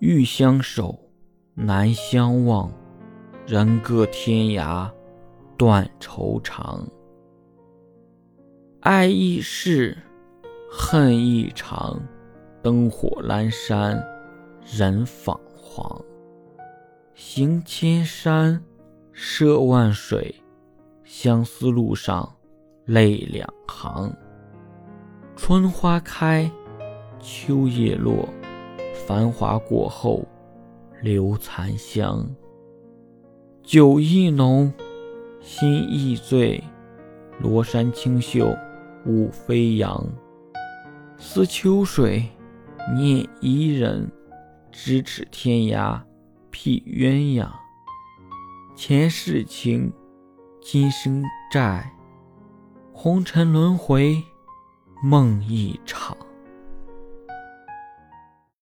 欲相守，难相忘。人各天涯，断愁肠。爱一世，恨一长。灯火阑珊，人彷徨。行千山，涉万水，相思路上泪两行。春花开，秋叶落，繁华过后留残香。酒意浓，心亦醉，罗衫清袖舞飞扬。思秋水，念伊人，咫尺天涯。匹鸳鸯，前世情，今生债，红尘轮回，梦一场。